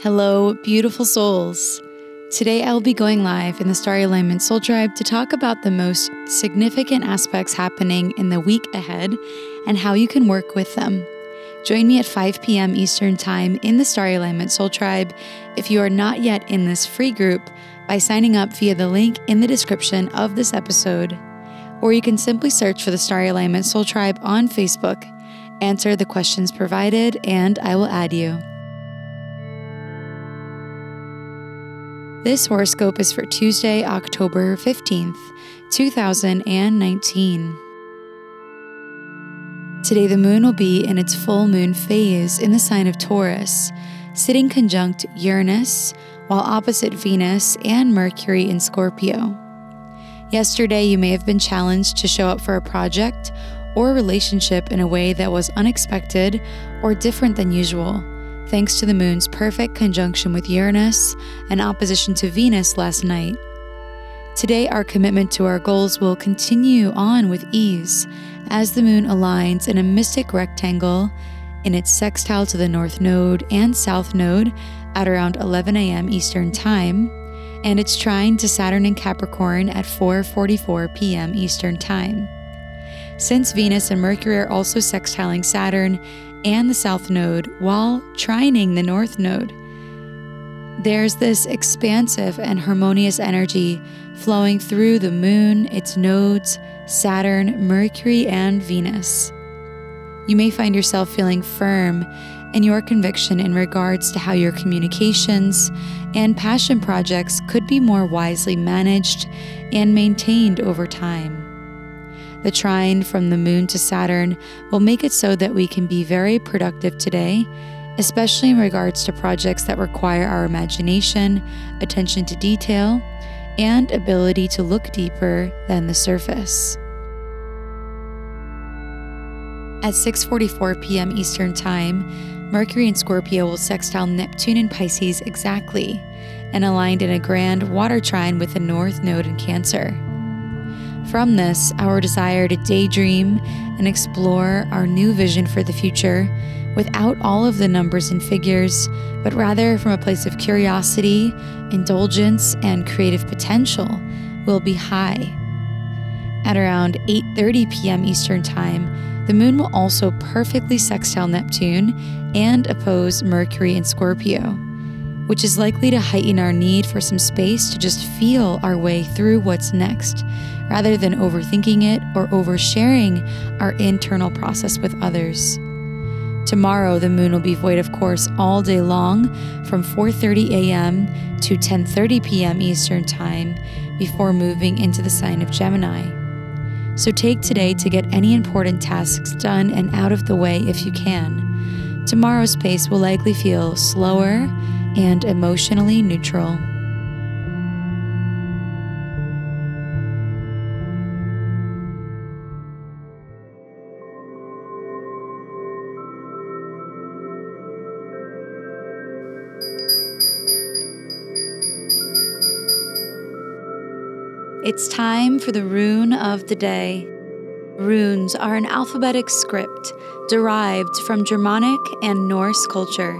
Hello, beautiful souls. Today I will be going live in the Starry Alignment Soul Tribe to talk about the most significant aspects happening in the week ahead and how you can work with them. Join me at 5 p.m. Eastern Time in the Starry Alignment Soul Tribe if you are not yet in this free group by signing up via the link in the description of this episode. Or you can simply search for the Starry Alignment Soul Tribe on Facebook, answer the questions provided, and I will add you. This horoscope is for Tuesday, October 15th, 2019. Today, the moon will be in its full moon phase in the sign of Taurus, sitting conjunct Uranus, while opposite Venus and Mercury in Scorpio. Yesterday, you may have been challenged to show up for a project or relationship in a way that was unexpected or different than usual thanks to the moon's perfect conjunction with Uranus and opposition to Venus last night. Today, our commitment to our goals will continue on with ease as the moon aligns in a mystic rectangle in its sextile to the North Node and South Node at around 11 a.m. Eastern Time, and its trine to Saturn in Capricorn at 4:44 p.m. Eastern Time. Since Venus and Mercury are also sextiling Saturn and the South Node while trining the North Node. There's this expansive and harmonious energy flowing through the Moon, its nodes, Saturn, Mercury, and Venus. You may find yourself feeling firm in your conviction in regards to how your communications and passion projects could be more wisely managed and maintained over time. The trine from the moon to Saturn will make it so that we can be very productive today, especially in regards to projects that require our imagination, attention to detail, and ability to look deeper than the surface. At 6:44 p.m. Eastern Time, Mercury in Scorpio will sextile Neptune in Pisces exactly and aligned in a grand water trine with the North Node in Cancer. From this, our desire to daydream and explore our new vision for the future without all of the numbers and figures, but rather from a place of curiosity, indulgence, and creative potential will be high. At around 8:30 p.m. Eastern Time, the moon will also perfectly sextile Neptune and oppose Mercury in Scorpio, which is likely to heighten our need for some space to just feel our way through what's next rather than overthinking it or oversharing our internal process with others. Tomorrow the moon will be void of course all day long from 4:30 a.m. to 10:30 p.m. Eastern Time before moving into the sign of Gemini. So take today to get any important tasks done and out of the way if you can. Tomorrow's pace will likely feel slower and emotionally neutral. It's time for the rune of the day. Runes are an alphabetic script derived from Germanic and Norse culture.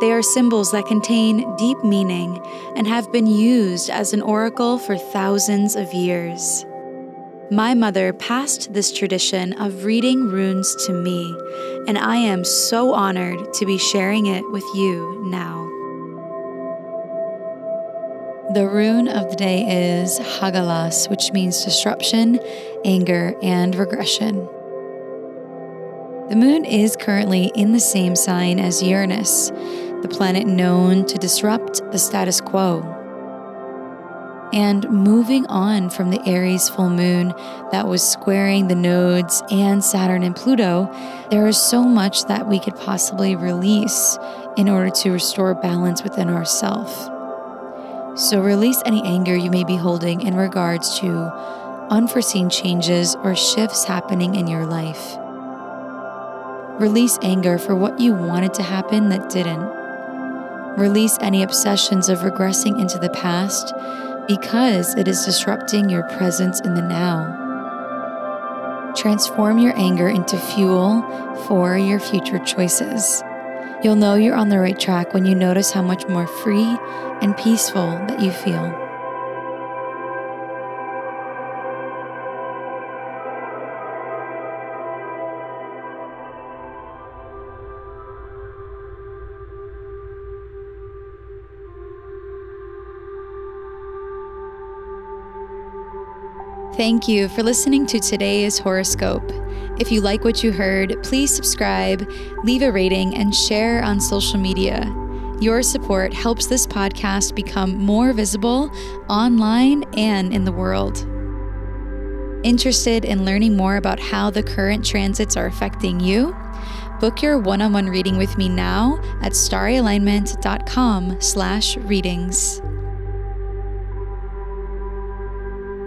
They are symbols that contain deep meaning and have been used as an oracle for thousands of years. My mother passed this tradition of reading runes to me, and I am so honored to be sharing it with you now. The rune of the day is Hagalaz, which means disruption, anger, and regression. The moon is currently in the same sign as Uranus, the planet known to disrupt the status quo. and moving on from the Aries full moon that was squaring the nodes and Saturn and Pluto, there is so much that we could possibly release in order to restore balance within ourselves. So, release any anger you may be holding in regards to unforeseen changes or shifts happening in your life. Release anger for what you wanted to happen that didn't. Release any obsessions of regressing into the past because it is disrupting your presence in the now. Transform your anger into fuel for your future choices. You'll know you're on the right track when you notice how much more free and peaceful that you feel. Thank you for listening to today's horoscope. If you like what you heard, please subscribe, leave a rating, and share on social media. Your support helps this podcast become more visible online and in the world. Interested in learning more about how the current transits are affecting you? Book your one-on-one reading with me now at starryalignment.com/readings.